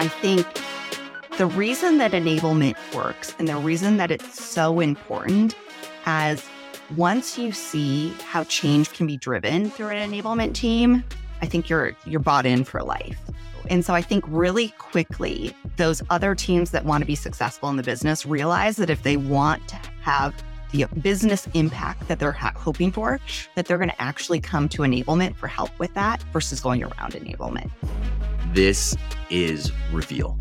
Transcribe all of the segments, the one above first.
I think the reason that enablement works and the reason that it's so important as once you see how change can be driven through an enablement team, I think you're you're bought in for life. And so I think really quickly those other teams that want to be successful in the business realize that if they want to have the business impact that they're ha- hoping for, that they're going to actually come to enablement for help with that versus going around enablement. This is Reveal,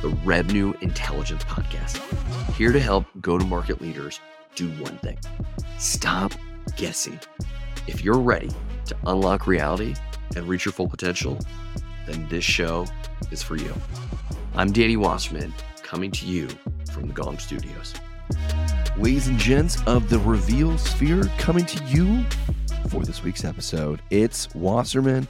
the Revenue Intelligence Podcast, here to help go to market leaders do one thing stop guessing. If you're ready to unlock reality and reach your full potential, then this show is for you. I'm Danny Wasserman, coming to you from the Gong Studios. Ladies and gents of the Reveal Sphere, coming to you for this week's episode. It's Wasserman,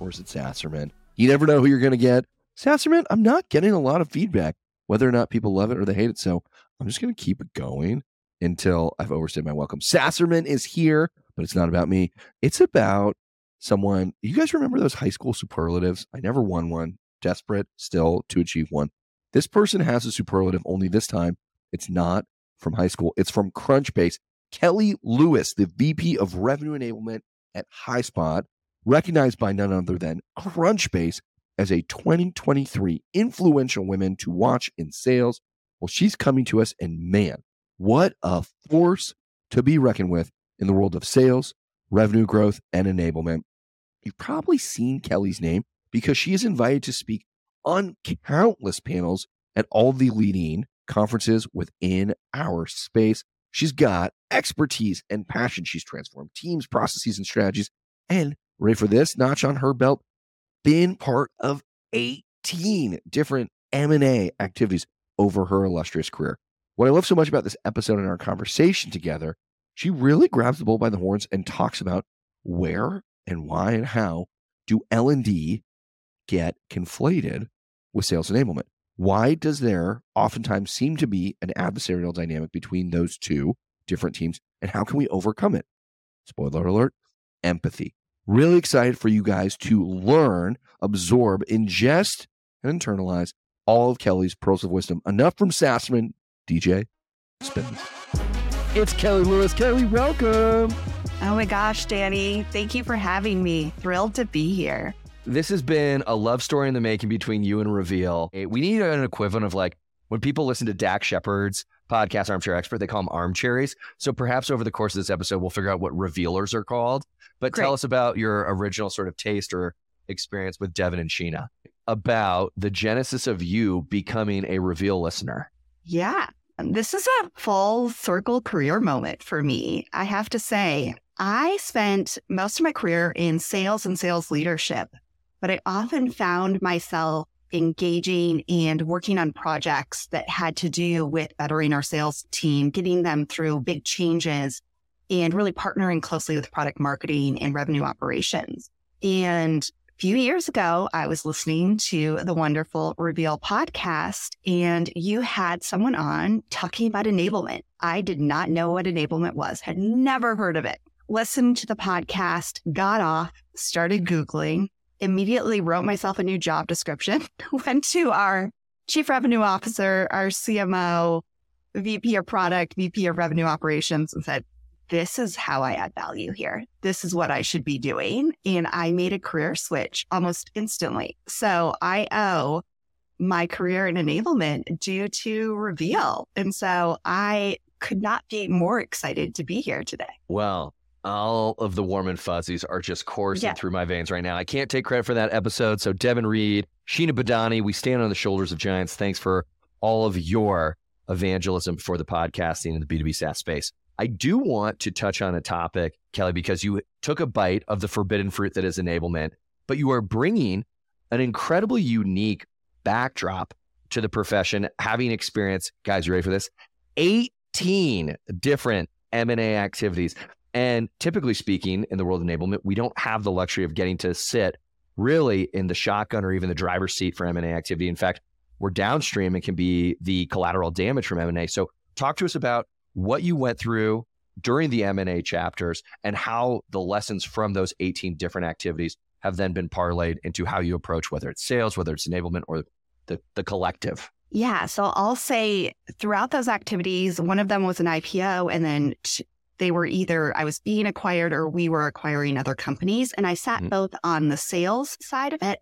or is it Sasserman? You never know who you're going to get. Sasserman, I'm not getting a lot of feedback, whether or not people love it or they hate it. So I'm just going to keep it going until I've overstayed my welcome. Sasserman is here, but it's not about me. It's about someone. You guys remember those high school superlatives? I never won one. Desperate still to achieve one. This person has a superlative, only this time it's not from high school. It's from Crunchbase. Kelly Lewis, the VP of Revenue Enablement at Highspot, recognized by none other than Crunchbase as a 2023 influential women to watch in sales. Well, she's coming to us, and man, what a force to be reckoned with in the world of sales, revenue growth, and enablement. You've probably seen Kelly's name because she is invited to speak on countless panels at all the leading conferences within our space. She's got expertise and passion. She's transformed teams, processes, and strategies. And ready for this notch on her belt, been part of 18 different M&A activities over her illustrious career. What I love so much about this episode and our conversation together, she really grabs the bull by the horns and talks about where and why and how do L&D get conflated with sales enablement. Why does there oftentimes seem to be an adversarial dynamic between those two different teams? And how can we overcome it? Spoiler alert empathy. Really excited for you guys to learn, absorb, ingest, and internalize all of Kelly's pearls of wisdom. Enough from Sasserman. DJ, spin. It's Kelly Lewis. Kelly, welcome. Oh my gosh, Danny. Thank you for having me. Thrilled to be here. This has been a love story in the making between you and Reveal. Eh, we need an equivalent of like when people listen to Dax Shepard's podcast, Armchair Expert, they call them armcherries. So perhaps over the course of this episode, we'll figure out what revealers are called. But Great. tell us about your original sort of taste or experience with Devin and Sheena about the genesis of you becoming a Reveal listener. Yeah. This is a full circle career moment for me. I have to say, I spent most of my career in sales and sales leadership but I often found myself engaging and working on projects that had to do with bettering our sales team, getting them through big changes, and really partnering closely with product marketing and revenue operations. And a few years ago, I was listening to the wonderful Reveal podcast, and you had someone on talking about enablement. I did not know what enablement was, had never heard of it. Listened to the podcast, got off, started Googling, immediately wrote myself a new job description, went to our chief revenue officer, our CMO, VP of product, VP of revenue operations, and said, This is how I add value here. This is what I should be doing. And I made a career switch almost instantly. So I owe my career in enablement due to Reveal. And so I could not be more excited to be here today. Well, all of the warm and fuzzies are just coursing yeah. through my veins right now. I can't take credit for that episode. So, Devin Reed, Sheena Badani, we stand on the shoulders of giants. Thanks for all of your evangelism for the podcasting and the B2B SaaS space. I do want to touch on a topic, Kelly, because you took a bite of the forbidden fruit that is enablement, but you are bringing an incredibly unique backdrop to the profession, having experienced, guys, you ready for this? 18 different M&A activities. And typically speaking, in the world of enablement, we don't have the luxury of getting to sit really in the shotgun or even the driver's seat for M&A activity. In fact, we're downstream and can be the collateral damage from M&A. So talk to us about what you went through during the M&A chapters and how the lessons from those 18 different activities have then been parlayed into how you approach whether it's sales, whether it's enablement or the, the collective? Yeah. So I'll say throughout those activities, one of them was an IPO, and then they were either I was being acquired or we were acquiring other companies. And I sat mm-hmm. both on the sales side of it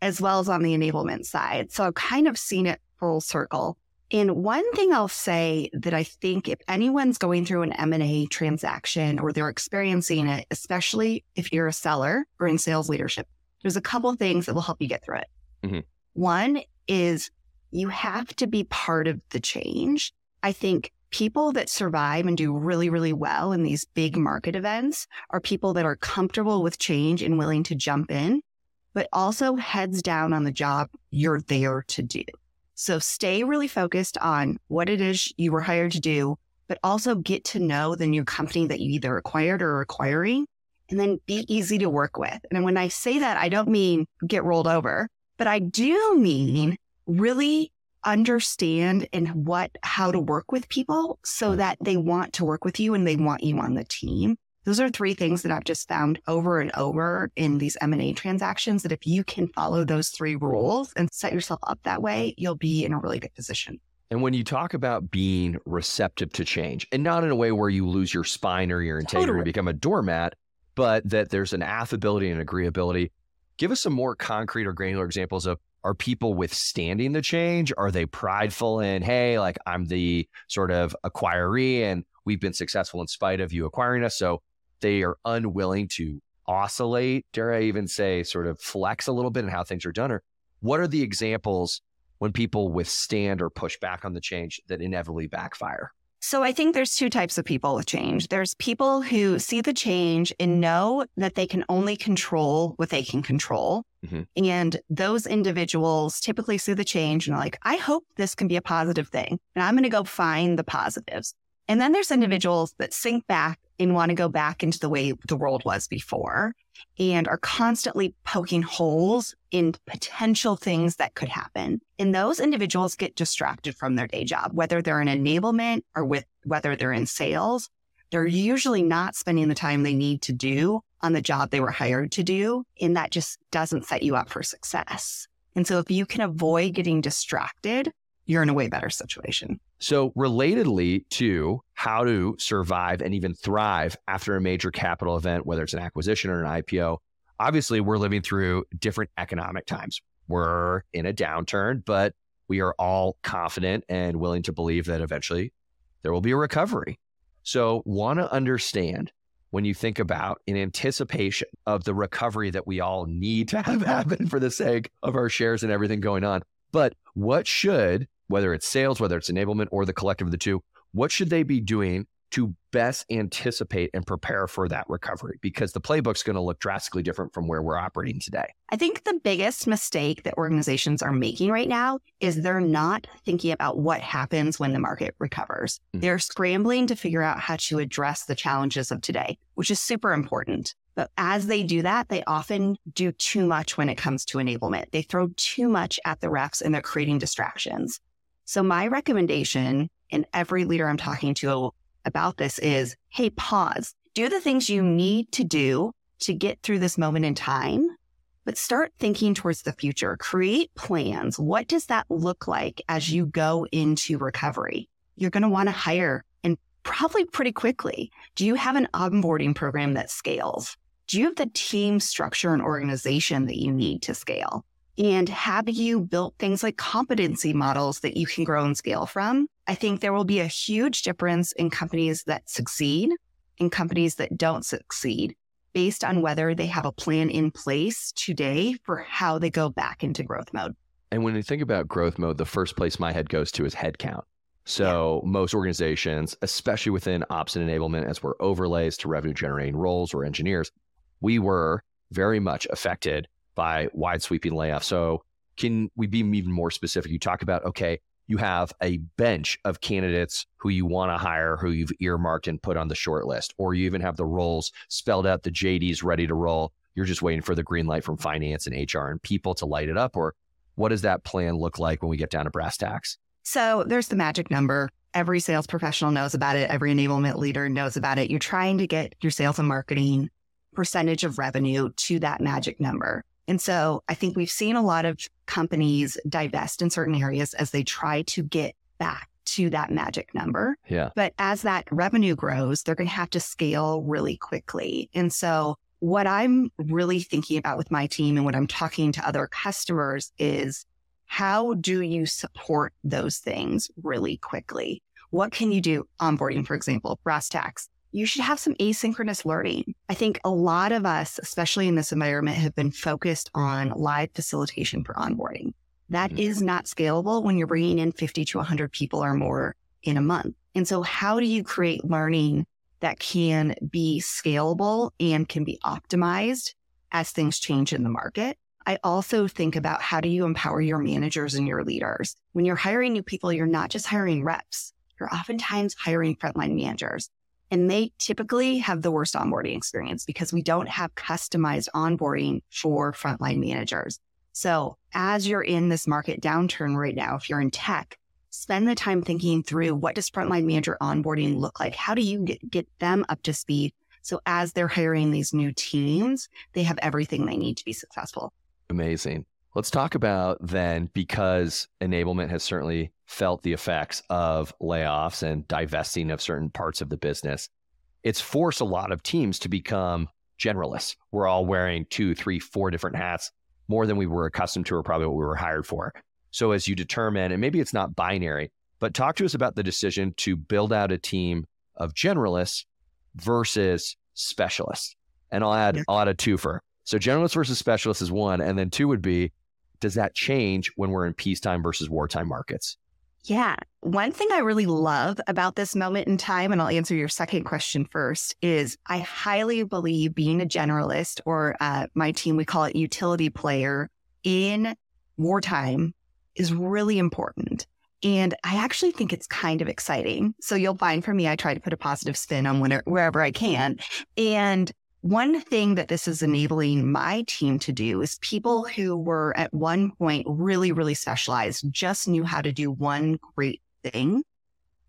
as well as on the enablement side. So I've kind of seen it full circle. And one thing I'll say that I think if anyone's going through an M&A transaction or they're experiencing it, especially if you're a seller or in sales leadership, there's a couple things that will help you get through it. Mm-hmm. One is you have to be part of the change. I think people that survive and do really, really well in these big market events are people that are comfortable with change and willing to jump in, but also heads down on the job you're there to do. So stay really focused on what it is you were hired to do, but also get to know the new company that you either acquired or are acquiring and then be easy to work with. And when I say that, I don't mean get rolled over, but I do mean really understand and what how to work with people so hmm. that they want to work with you and they want you on the team. Those are three things that I've just found over and over in these M&A transactions that if you can follow those three rules and set yourself up that way, you'll be in a really good position. And when you talk about being receptive to change, and not in a way where you lose your spine or your integrity totally. and become a doormat, but that there's an affability and agreeability, give us some more concrete or granular examples of are people withstanding the change? Are they prideful in, hey, like I'm the sort of acquiree and we've been successful in spite of you acquiring us? So they are unwilling to oscillate, dare I even say, sort of flex a little bit in how things are done? Or what are the examples when people withstand or push back on the change that inevitably backfire? So I think there's two types of people with change. There's people who see the change and know that they can only control what they can control. Mm-hmm. And those individuals typically see the change and are like, I hope this can be a positive thing. And I'm going to go find the positives. And then there's individuals that sink back and want to go back into the way the world was before and are constantly poking holes in potential things that could happen. And those individuals get distracted from their day job, whether they're in enablement or with whether they're in sales. They're usually not spending the time they need to do on the job they were hired to do. And that just doesn't set you up for success. And so if you can avoid getting distracted, you're in a way better situation. So, relatedly to how to survive and even thrive after a major capital event, whether it's an acquisition or an IPO, obviously we're living through different economic times. We're in a downturn, but we are all confident and willing to believe that eventually there will be a recovery. So, want to understand when you think about in anticipation of the recovery that we all need to have happen for the sake of our shares and everything going on. But what should whether it's sales, whether it's enablement, or the collective of the two, what should they be doing to best anticipate and prepare for that recovery? Because the playbook's going to look drastically different from where we're operating today. I think the biggest mistake that organizations are making right now is they're not thinking about what happens when the market recovers. Mm-hmm. They're scrambling to figure out how to address the challenges of today, which is super important. But as they do that, they often do too much when it comes to enablement. They throw too much at the reps and they're creating distractions. So my recommendation and every leader I'm talking to about this is, Hey, pause, do the things you need to do to get through this moment in time, but start thinking towards the future. Create plans. What does that look like as you go into recovery? You're going to want to hire and probably pretty quickly. Do you have an onboarding program that scales? Do you have the team structure and organization that you need to scale? And have you built things like competency models that you can grow and scale from? I think there will be a huge difference in companies that succeed and companies that don't succeed based on whether they have a plan in place today for how they go back into growth mode. And when you think about growth mode, the first place my head goes to is headcount. So yeah. most organizations, especially within ops and enablement, as we're overlays to revenue generating roles or engineers, we were very much affected by wide sweeping layoffs. So, can we be even more specific? You talk about, okay, you have a bench of candidates who you want to hire, who you've earmarked and put on the short list, or you even have the roles spelled out, the JDs ready to roll. You're just waiting for the green light from finance and HR and people to light it up. Or what does that plan look like when we get down to brass tacks? So there's the magic number. Every sales professional knows about it. Every enablement leader knows about it. You're trying to get your sales and marketing percentage of revenue to that magic number. And so I think we've seen a lot of companies divest in certain areas as they try to get back to that magic number. Yeah. But as that revenue grows, they're going to have to scale really quickly. And so what I'm really thinking about with my team and what I'm talking to other customers is how do you support those things really quickly? What can you do? Onboarding, for example, brass tacks. You should have some asynchronous learning. I think a lot of us, especially in this environment, have been focused on live facilitation for onboarding. That mm-hmm. is not scalable when you're bringing in 50 to 100 people or more in a month. And so, how do you create learning that can be scalable and can be optimized as things change in the market? I also think about how do you empower your managers and your leaders? When you're hiring new people, you're not just hiring reps, you're oftentimes hiring frontline managers. And they typically have the worst onboarding experience because we don't have customized onboarding for frontline managers. So as you're in this market downturn right now, if you're in tech, spend the time thinking through what does frontline manager onboarding look like? How do you get, get them up to speed? So as they're hiring these new teams, they have everything they need to be successful. Amazing. Let's talk about then, because enablement has certainly felt the effects of layoffs and divesting of certain parts of the business. It's forced a lot of teams to become generalists. We're all wearing two, three, four different hats more than we were accustomed to or probably what we were hired for. So as you determine, and maybe it's not binary, but talk to us about the decision to build out a team of generalists versus specialists. And I'll add. I'll add a twofer. So generalists versus specialists is one. And then two would be, does that change when we're in peacetime versus wartime markets? Yeah. One thing I really love about this moment in time, and I'll answer your second question first, is I highly believe being a generalist, or uh, my team, we call it utility player in wartime, is really important. And I actually think it's kind of exciting. So you'll find for me, I try to put a positive spin on whenever, wherever I can. And one thing that this is enabling my team to do is people who were at one point really, really specialized, just knew how to do one great thing.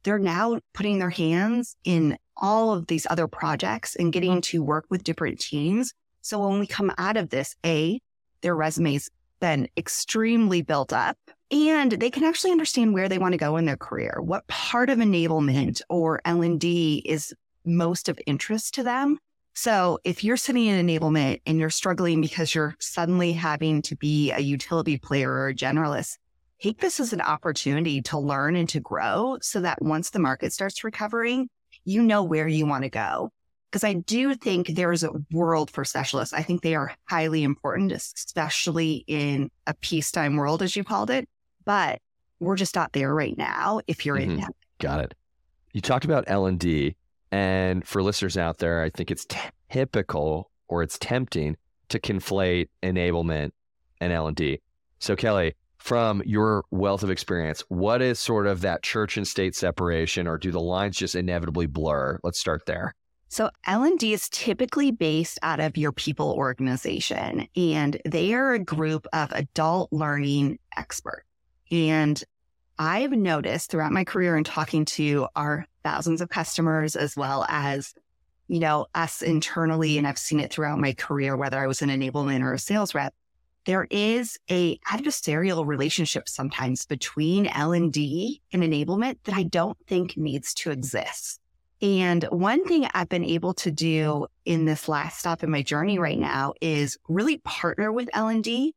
They're now putting their hands in all of these other projects and getting to work with different teams. So when we come out of this, A, their resumes been extremely built up and they can actually understand where they want to go in their career. What part of enablement or L&D is most of interest to them so if you're sitting in enablement and you're struggling because you're suddenly having to be a utility player or a generalist, take this as an opportunity to learn and to grow so that once the market starts recovering, you know where you want to go. Because I do think there's a world for specialists. I think they are highly important, especially in a peacetime world, as you called it. But we're just not there right now if you're mm-hmm. in that. Got it. You talked about L&D and for listeners out there, I think it's typical or it's tempting to conflate enablement and L&D. So Kelly, from your wealth of experience, what is sort of that church and state separation or do the lines just inevitably blur? Let's start there. So L&D is typically based out of your people organization and they are a group of adult learning experts. And I've noticed throughout my career and talking to our thousands of customers as well as, you know, us internally, and I've seen it throughout my career, whether I was an enablement or a sales rep, there is a adversarial relationship sometimes between L&D and enablement that I don't think needs to exist. And one thing I've been able to do in this last stop in my journey right now is really partner with L&D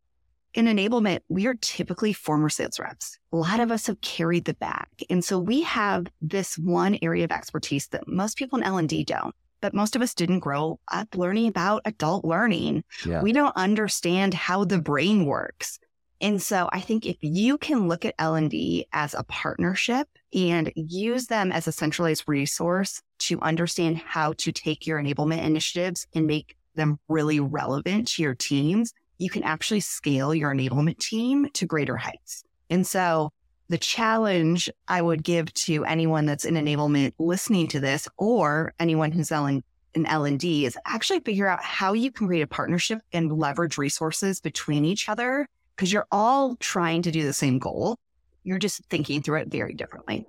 in enablement, we are typically former sales reps. A lot of us have carried the bag. And so we have this one area of expertise that most people in L&D don't. But most of us didn't grow up learning about adult learning. Yeah. We don't understand how the brain works. And so I think if you can look at L&D as a partnership and use them as a centralized resource to understand how to take your enablement initiatives and make them really relevant to your teams, you can actually scale your enablement team to greater heights. And so the challenge I would give to anyone that's in enablement listening to this or anyone who's selling an L&D is actually figure out how you can create a partnership and leverage resources between each other because you're all trying to do the same goal. You're just thinking through it very differently.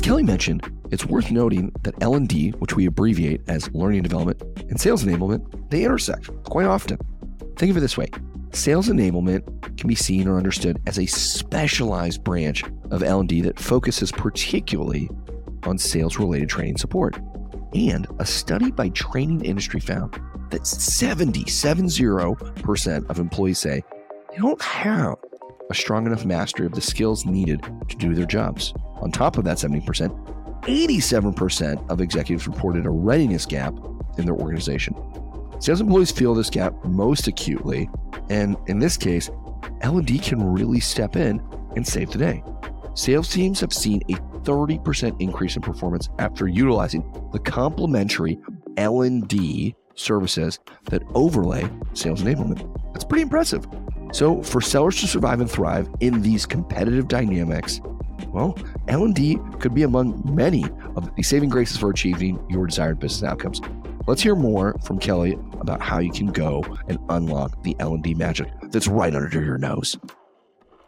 Kelly mentioned, it's worth noting that L&D, which we abbreviate as learning development, and sales enablement, they intersect quite often. Think of it this way. Sales enablement can be seen or understood as a specialized branch of L&D that focuses particularly on sales-related training support. And a study by Training Industry found that 70% of employees say they don't have a strong enough mastery of the skills needed to do their jobs. On top of that 70%, 87% of executives reported a readiness gap in their organization. Sales employees feel this gap most acutely, and in this case, L&D can really step in and save the day. Sales teams have seen a 30% increase in performance after utilizing the complementary L&D services that overlay sales enablement. That's pretty impressive. So, for sellers to survive and thrive in these competitive dynamics, well, L&D could be among many of the saving graces for achieving your desired business outcomes. Let's hear more from Kelly about how you can go and unlock the L&D magic that's right under your nose.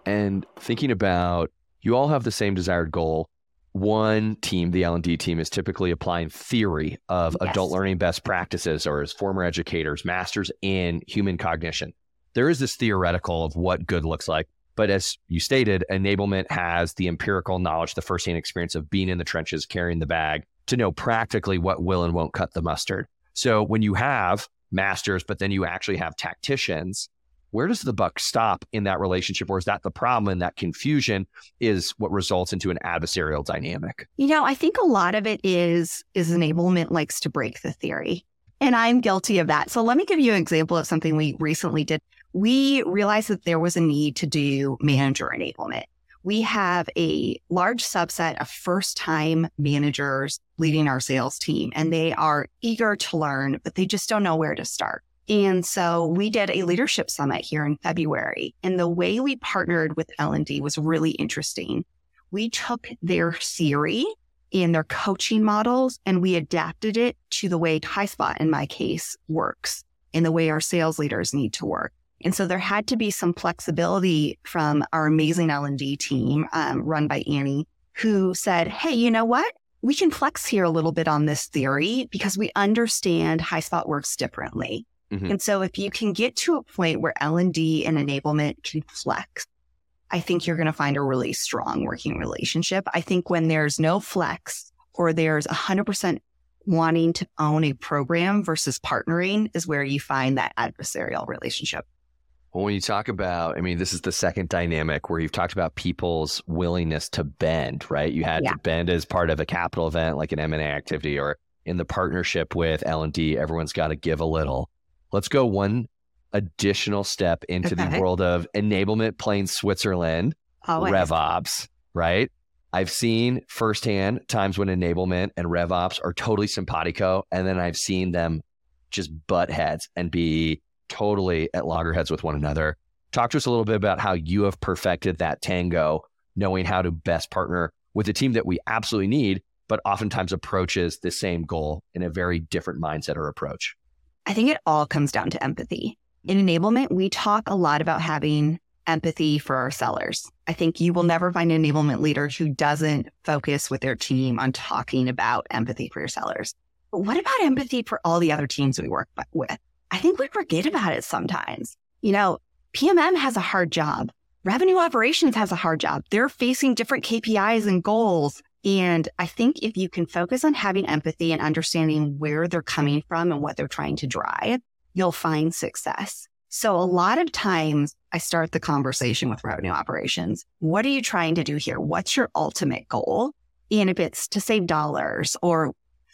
And thinking about you all have the same desired goal. One team, the L&D team, is typically applying theory of yes. adult learning best practices or as former educators, masters in human cognition there is this theoretical of what good looks like. But as you stated, enablement has the empirical knowledge, the firsthand experience of being in the trenches, carrying the bag to know practically what will and won't cut the mustard. So when you have masters, but then you actually have tacticians, where does the buck stop in that relationship? Or is that the problem? And that confusion is what results into an adversarial dynamic? You know, I think a lot of it is is enablement likes to break the theory. And I'm guilty of that. So let me give you an example of something we recently did we realized that there was a need to do manager enablement. We have a large subset of first time managers leading our sales team, and they are eager to learn, but they just don't know where to start. And so we did a leadership summit here in February, and the way we partnered with L&D was really interesting. We took their theory and their coaching models and we adapted it to the way Highspot in my case works and the way our sales leaders need to work. And so there had to be some flexibility from our amazing L&D team um, run by Annie, who said, hey, you know what? We can flex here a little bit on this theory because we understand Highspot works differently. Mm-hmm. And so if you can get to a point where L&D and enablement can flex, I think you're going to find a really strong working relationship. I think when there's no flex or there's 100% wanting to own a program versus partnering is where you find that adversarial relationship. Well, when you talk about, I mean, this is the second dynamic where you've talked about people's willingness to bend, right? You had yeah. to bend as part of a capital event like an M&A activity or in the partnership with L&D, everyone's got to give a little. Let's go one additional step into okay. the world of enablement playing Switzerland, Always. RevOps, right? I've seen firsthand times when enablement and RevOps are totally simpatico, and then I've seen them just butt heads and be totally at loggerheads with one another. Talk to us a little bit about how you have perfected that tango, knowing how to best partner with a team that we absolutely need, but oftentimes approaches the same goal in a very different mindset or approach. I think it all comes down to empathy. In enablement, we talk a lot about having empathy for our sellers. I think you will never find an enablement leader who doesn't focus with their team on talking about empathy for your sellers. But what about empathy for all the other teams we work with? I think we forget about it sometimes. You know, PMM has a hard job. Revenue operations has a hard job. They're facing different KPIs and goals. And I think if you can focus on having empathy and understanding where they're coming from and what they're trying to drive, you'll find success. So a lot of times I start the conversation with revenue operations. What are you trying to do here? What's your ultimate goal? And if it's to save dollars or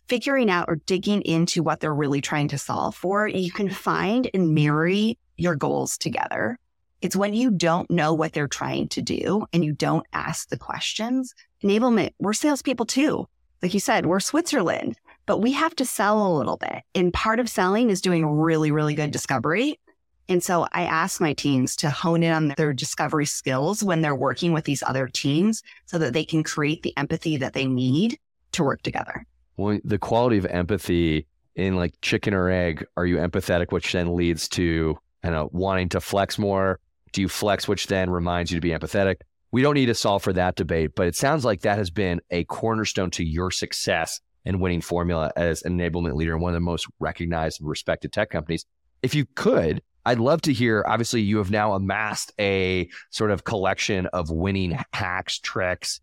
figuring out or digging into what they're really trying to solve for, you can find and marry your goals together. It's when you don't know what they're trying to do and you don't ask the questions. Enablement, we're salespeople too. Like you said, we're Switzerland, but we have to sell a little bit. And part of selling is doing really, really good discovery. And so I ask my teams to hone in on their discovery skills when they're working with these other teams so that they can create the empathy that they need to work together well, the quality of empathy in like chicken or egg, are you empathetic, which then leads to, you know, wanting to flex more? Do you flex, which then reminds you to be empathetic? we don't need to solve for that debate, but it sounds like that has been a cornerstone to your success and winning formula as an enablement leader in one of the most recognized and respected tech companies. If you could, I'd love to hear. Obviously, you have now amassed a sort of collection of winning hacks, tricks,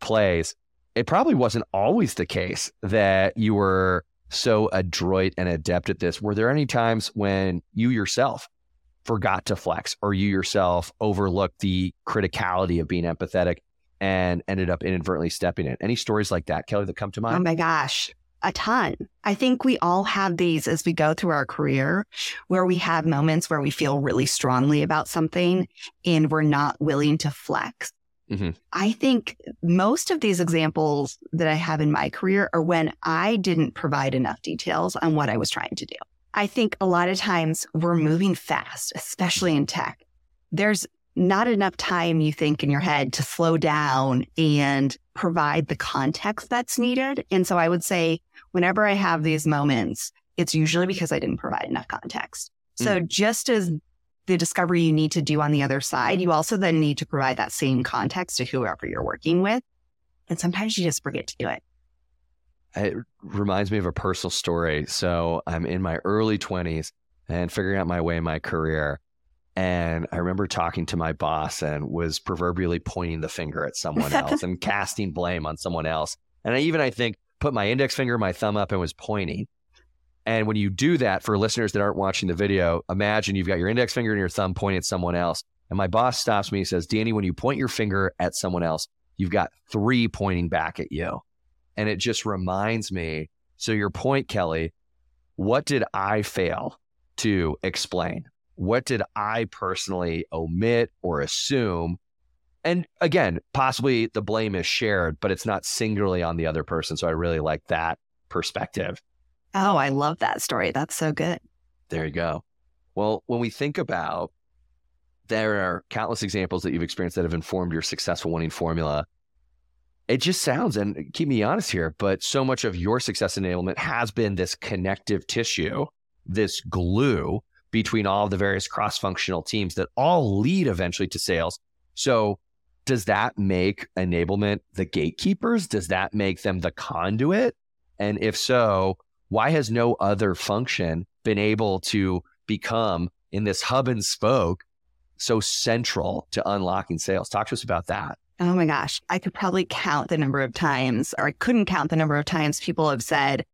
plays. It probably wasn't always the case that you were so adroit and adept at this. Were there any times when you yourself forgot to flex or you yourself overlooked the criticality of being empathetic and ended up inadvertently stepping in? Any stories like that, Kelly, that come to mind? Oh my gosh a ton. I think we all have these as we go through our career where we have moments where we feel really strongly about something and we're not willing to flex. Mm-hmm. I think most of these examples that I have in my career are when I didn't provide enough details on what I was trying to do. I think a lot of times we're moving fast, especially in tech. There's not enough time you think in your head to slow down and provide the context that's needed. And so I would say whenever I have these moments, it's usually because I didn't provide enough context. So mm. just as the discovery you need to do on the other side, you also then need to provide that same context to whoever you're working with. And sometimes you just forget to do it. It reminds me of a personal story. So I'm in my early 20s and figuring out my way in my career. And I remember talking to my boss and was proverbially pointing the finger at someone else and casting blame on someone else. And I even, I think, put my index finger, my thumb up, and was pointing. And when you do that, for listeners that aren't watching the video, imagine you've got your index finger and your thumb pointing at someone else. And my boss stops me and says, Danny, when you point your finger at someone else, you've got three pointing back at you. And it just reminds me. So, your point, Kelly, what did I fail to explain? What did I personally omit or assume and again, possibly the blame is shared, but it's not singularly on the other person. So I really like that perspective. Oh, I love that story. That's so good. There you go. Well, when we think about there are countless examples that you've experienced that have informed your successful winning formula. It just sounds, and keep me honest here, but so much of your success enablement has been this connective tissue, this glue between all the various cross functional teams that all lead eventually to sales. So does that make enablement the gatekeepers? Does that make them the conduit? And if so, why has no other function been able to become in this hub and spoke so central to unlocking sales? Talk to us about that. Oh my gosh. I could probably count the number of times, or I couldn't count the number of times people have said,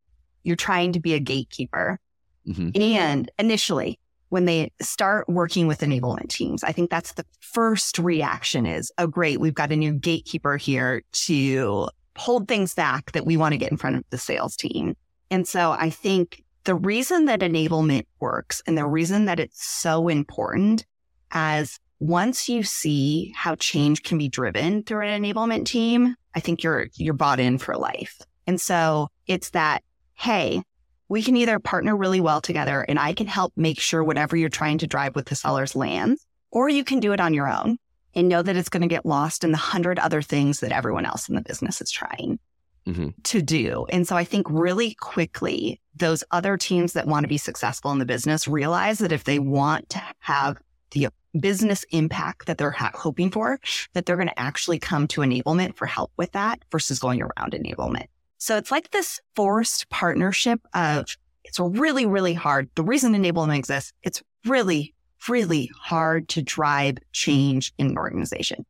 You're trying to be a gatekeeper. Mm-hmm. And initially, when they start working with enablement teams, I think that's the first reaction is, oh, great, we've got a new gatekeeper here to hold things back that we want to get in front of the sales team. And so I think the reason that enablement works and the reason that it's so important as once you see how change can be driven through an enablement team, I think you're you're bought in for life. And so it's that, hey, we can either partner really well together and I can help make sure whatever you're trying to drive with the sellers lands, or you can do it on your own and know that it's going to get lost in the hundred other things that everyone else in the business is trying mm-hmm. to do. And so I think really quickly, those other teams that want to be successful in the business realize that if they want to have the business impact that they're ha- hoping for, that they're going to actually come to enablement for help with that versus going around enablement. So it's like this forced partnership of it's really, really hard. The reason enablement exists, it's really, really hard to drive change in an organization.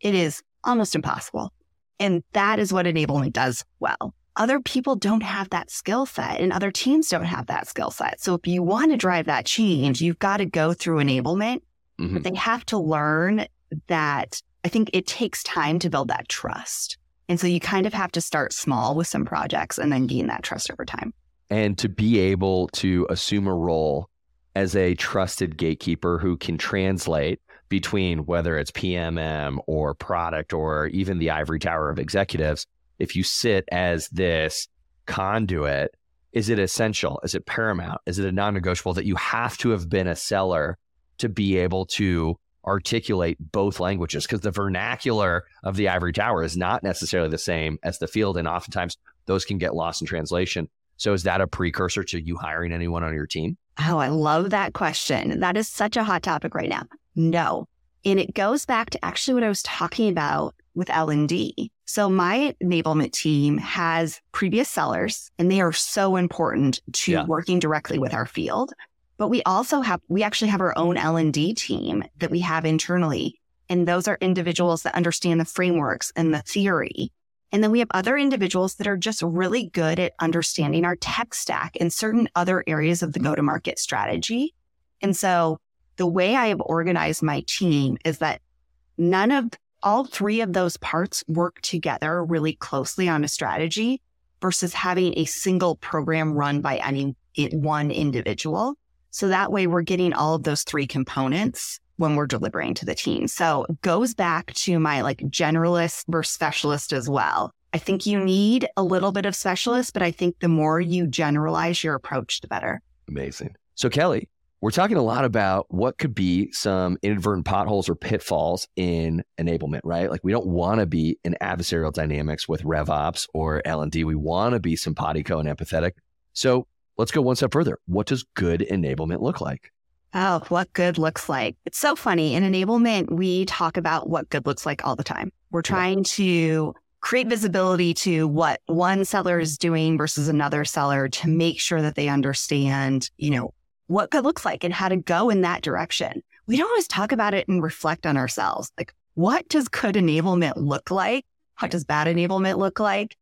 It is almost impossible. And that is what enablement does well. Other people don't have that skill set and other teams don't have that skill set. So if you want to drive that change, you've got to go through enablement, mm-hmm. but they have to learn that I think it takes time to build that trust. And so you kind of have to start small with some projects and then gain that trust over time. And to be able to assume a role as a trusted gatekeeper who can translate between whether it's PMM or product or even the ivory tower of executives, if you sit as this conduit, is it essential? Is it paramount? Is it a non negotiable that you have to have been a seller to be able to articulate both languages because the vernacular of the ivory tower is not necessarily the same as the field. And oftentimes those can get lost in translation. So is that a precursor to you hiring anyone on your team? Oh, I love that question. That is such a hot topic right now. No. And it goes back to actually what I was talking about with L&D. So my enablement team has previous sellers and they are so important to yeah. working directly with our field. But we also have, we actually have our own L&D team that we have internally. And those are individuals that understand the frameworks and the theory. And then we have other individuals that are just really good at understanding our tech stack and certain other areas of the go to market strategy. And so the way I have organized my team is that none of all three of those parts work together really closely on a strategy versus having a single program run by any one individual. So that way we're getting all of those three components when we're delivering to the team. So goes back to my like generalist versus specialist as well. I think you need a little bit of specialist, but I think the more you generalize your approach, the better. Amazing. So Kelly, we're talking a lot about what could be some inadvertent potholes or pitfalls in enablement, right? Like we don't want to be in adversarial dynamics with RevOps or L&D. We want to be simpatico and empathetic. So let's go one step further. What does good enablement look like? Oh, what good looks like. It's so funny. In enablement, we talk about what good looks like all the time. We're trying to create visibility to what one seller is doing versus another seller to make sure that they understand, you know, what good looks like and how to go in that direction. We don't always talk about it and reflect on ourselves. Like, what does good enablement look like? What does bad enablement look like?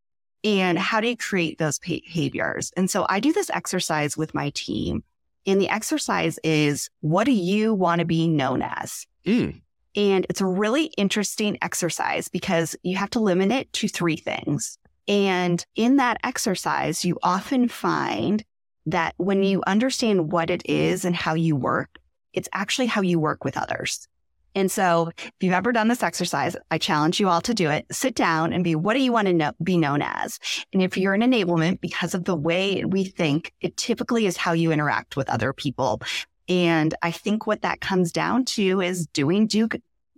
And how do you create those behaviors? And so I do this exercise with my team. And the exercise is, what do you want to be known as? Mm. And it's a really interesting exercise because you have to limit it to three things. And in that exercise, you often find that when you understand what it is and how you work, it's actually how you work with others. And so if you've ever done this exercise, I challenge you all to do it. Sit down and be, what do you want to know, be known as? And if you're in enablement, because of the way we think, it typically is how you interact with other people. And I think what that comes down to is doing, do,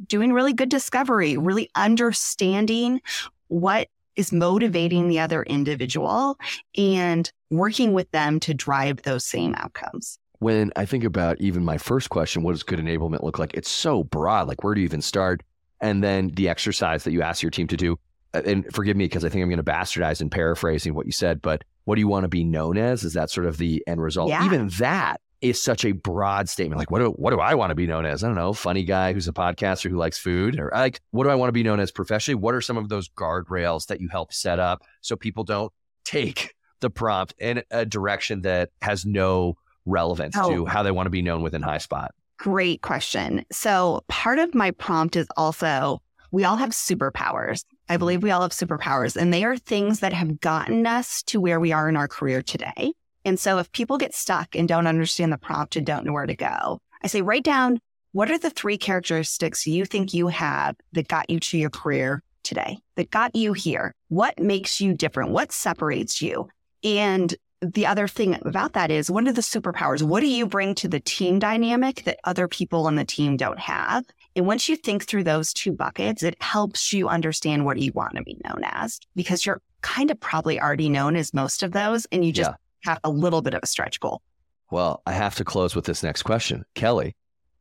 doing really good discovery, really understanding what is motivating the other individual and working with them to drive those same outcomes. When I think about even my first question, what does good enablement look like? It's so broad. Like, where do you even start? And then the exercise that you ask your team to do. Uh, and forgive me because I think I'm going to bastardize and paraphrasing what you said, but what do you want to be known as? Is that sort of the end result? Yeah. Even that is such a broad statement. Like, what do what do I want to be known as? I don't know, funny guy who's a podcaster who likes food, or like, what do I want to be known as professionally? What are some of those guardrails that you help set up so people don't take the prompt in a direction that has no relevance oh. to how they want to be known within Highspot? Great question. So part of my prompt is also we all have superpowers. I mm-hmm. believe we all have superpowers, and they are things that have gotten us to where we are in our career today. And so if people get stuck and don't understand the prompt and don't know where to go, I say, write down what are the three characteristics you think you have that got you to your career today, that got you here? What makes you different? What separates you? And the other thing about that is what are the superpowers? What do you bring to the team dynamic that other people on the team don't have? And once you think through those two buckets, it helps you understand what you want to be known as because you're kind of probably already known as most of those and you just yeah have a little bit of a stretch goal. Well, I have to close with this next question. Kelly,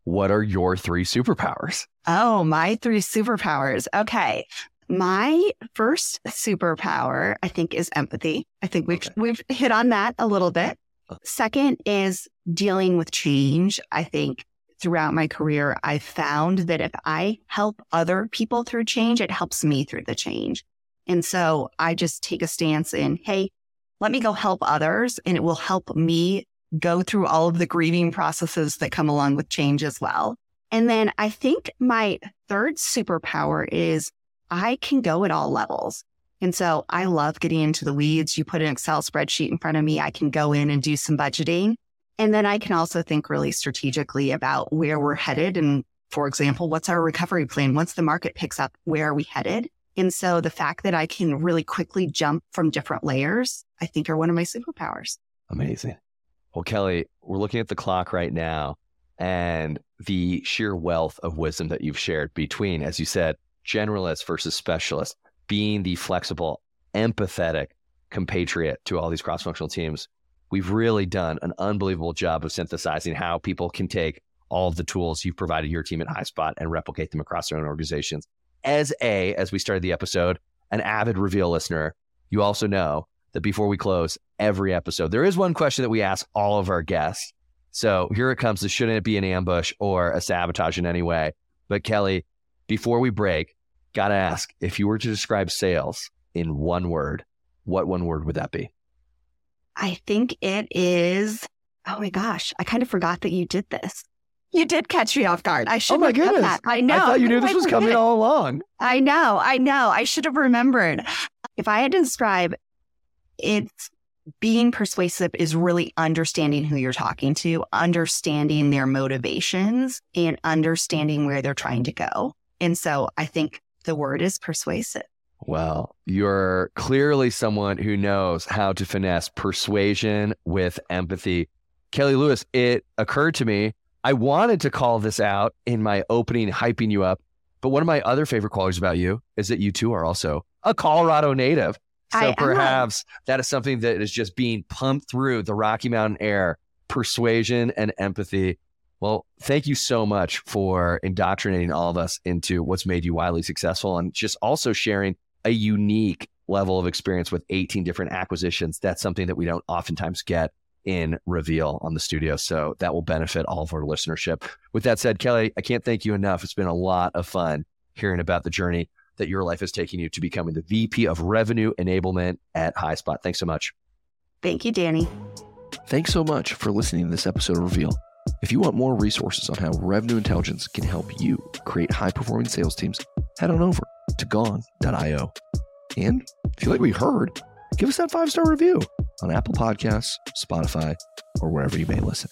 what are your three superpowers? Oh, my three superpowers. Okay. My first superpower, I think, is empathy. I think we've okay. we've hit on that a little bit. Uh. Second is dealing with change. I think throughout my career, I found that if I help other people through change, it helps me through the change. And so I just take a stance in, hey, let me go help others and it will help me go through all of the grieving processes that come along with change as well. And then I think my third superpower is I can go at all levels. And so I love getting into the weeds. You put an Excel spreadsheet in front of me, I can go in and do some budgeting. And then I can also think really strategically about where we're headed. And for example, what's our recovery plan? Once the market picks up, where are we headed? And so the fact that I can really quickly jump from different layers, I think are one of my superpowers. Amazing. Well, Kelly, we're looking at the clock right now and the sheer wealth of wisdom that you've shared between, as you said, generalist versus specialist, being the flexible, empathetic compatriot to all these cross functional teams. We've really done an unbelievable job of synthesizing how people can take all of the tools you've provided your team at Highspot and replicate them across their own organizations. As a, as we started the episode, an avid reveal listener, you also know that before we close every episode, there is one question that we ask all of our guests. So here it comes. This shouldn't it be an ambush or a sabotage in any way. But Kelly, before we break, got to ask if you were to describe sales in one word, what one word would that be? I think it is. Oh my gosh, I kind of forgot that you did this. You did catch me off guard. I should. Oh my goodness! That. I know. I thought you knew this was coming all along. I know. I know. I should have remembered. If I had to describe, it's being persuasive is really understanding who you're talking to, understanding their motivations, and understanding where they're trying to go. And so I think the word is persuasive. Well, you're clearly someone who knows how to finesse persuasion with empathy. Kelly Lewis, it occurred to me, I wanted to call this out in my opening, hyping you up. But one of my other favorite qualities about you is that you too are also a Colorado native. So I perhaps am. that is something that is just being pumped through the Rocky Mountain air persuasion and empathy. Well, thank you so much for indoctrinating all of us into what's made you wildly successful and just also sharing a unique level of experience with 18 different acquisitions. That's something that we don't oftentimes get in Reveal on the studio. So that will benefit all of our listenership. With that said, Kelly, I can't thank you enough. It's been a lot of fun hearing about the journey that your life is taking you to becoming the VP of Revenue Enablement at Highspot. Thanks so much. Thank you, Danny. Thanks so much for listening to this episode of Reveal. If you want more resources on how revenue intelligence can help you create high performing sales teams, head on over to gong.io. And if you like what you heard, give us that five star review on Apple Podcasts, Spotify, or wherever you may listen.